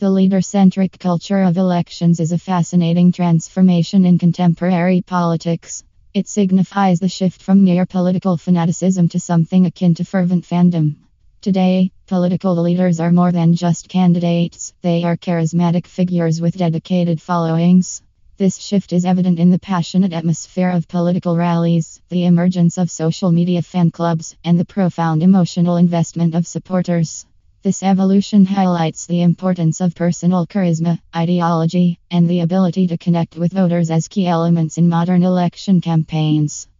The leader centric culture of elections is a fascinating transformation in contemporary politics. It signifies the shift from mere political fanaticism to something akin to fervent fandom. Today, political leaders are more than just candidates, they are charismatic figures with dedicated followings. This shift is evident in the passionate atmosphere of political rallies, the emergence of social media fan clubs, and the profound emotional investment of supporters. This evolution highlights the importance of personal charisma, ideology, and the ability to connect with voters as key elements in modern election campaigns.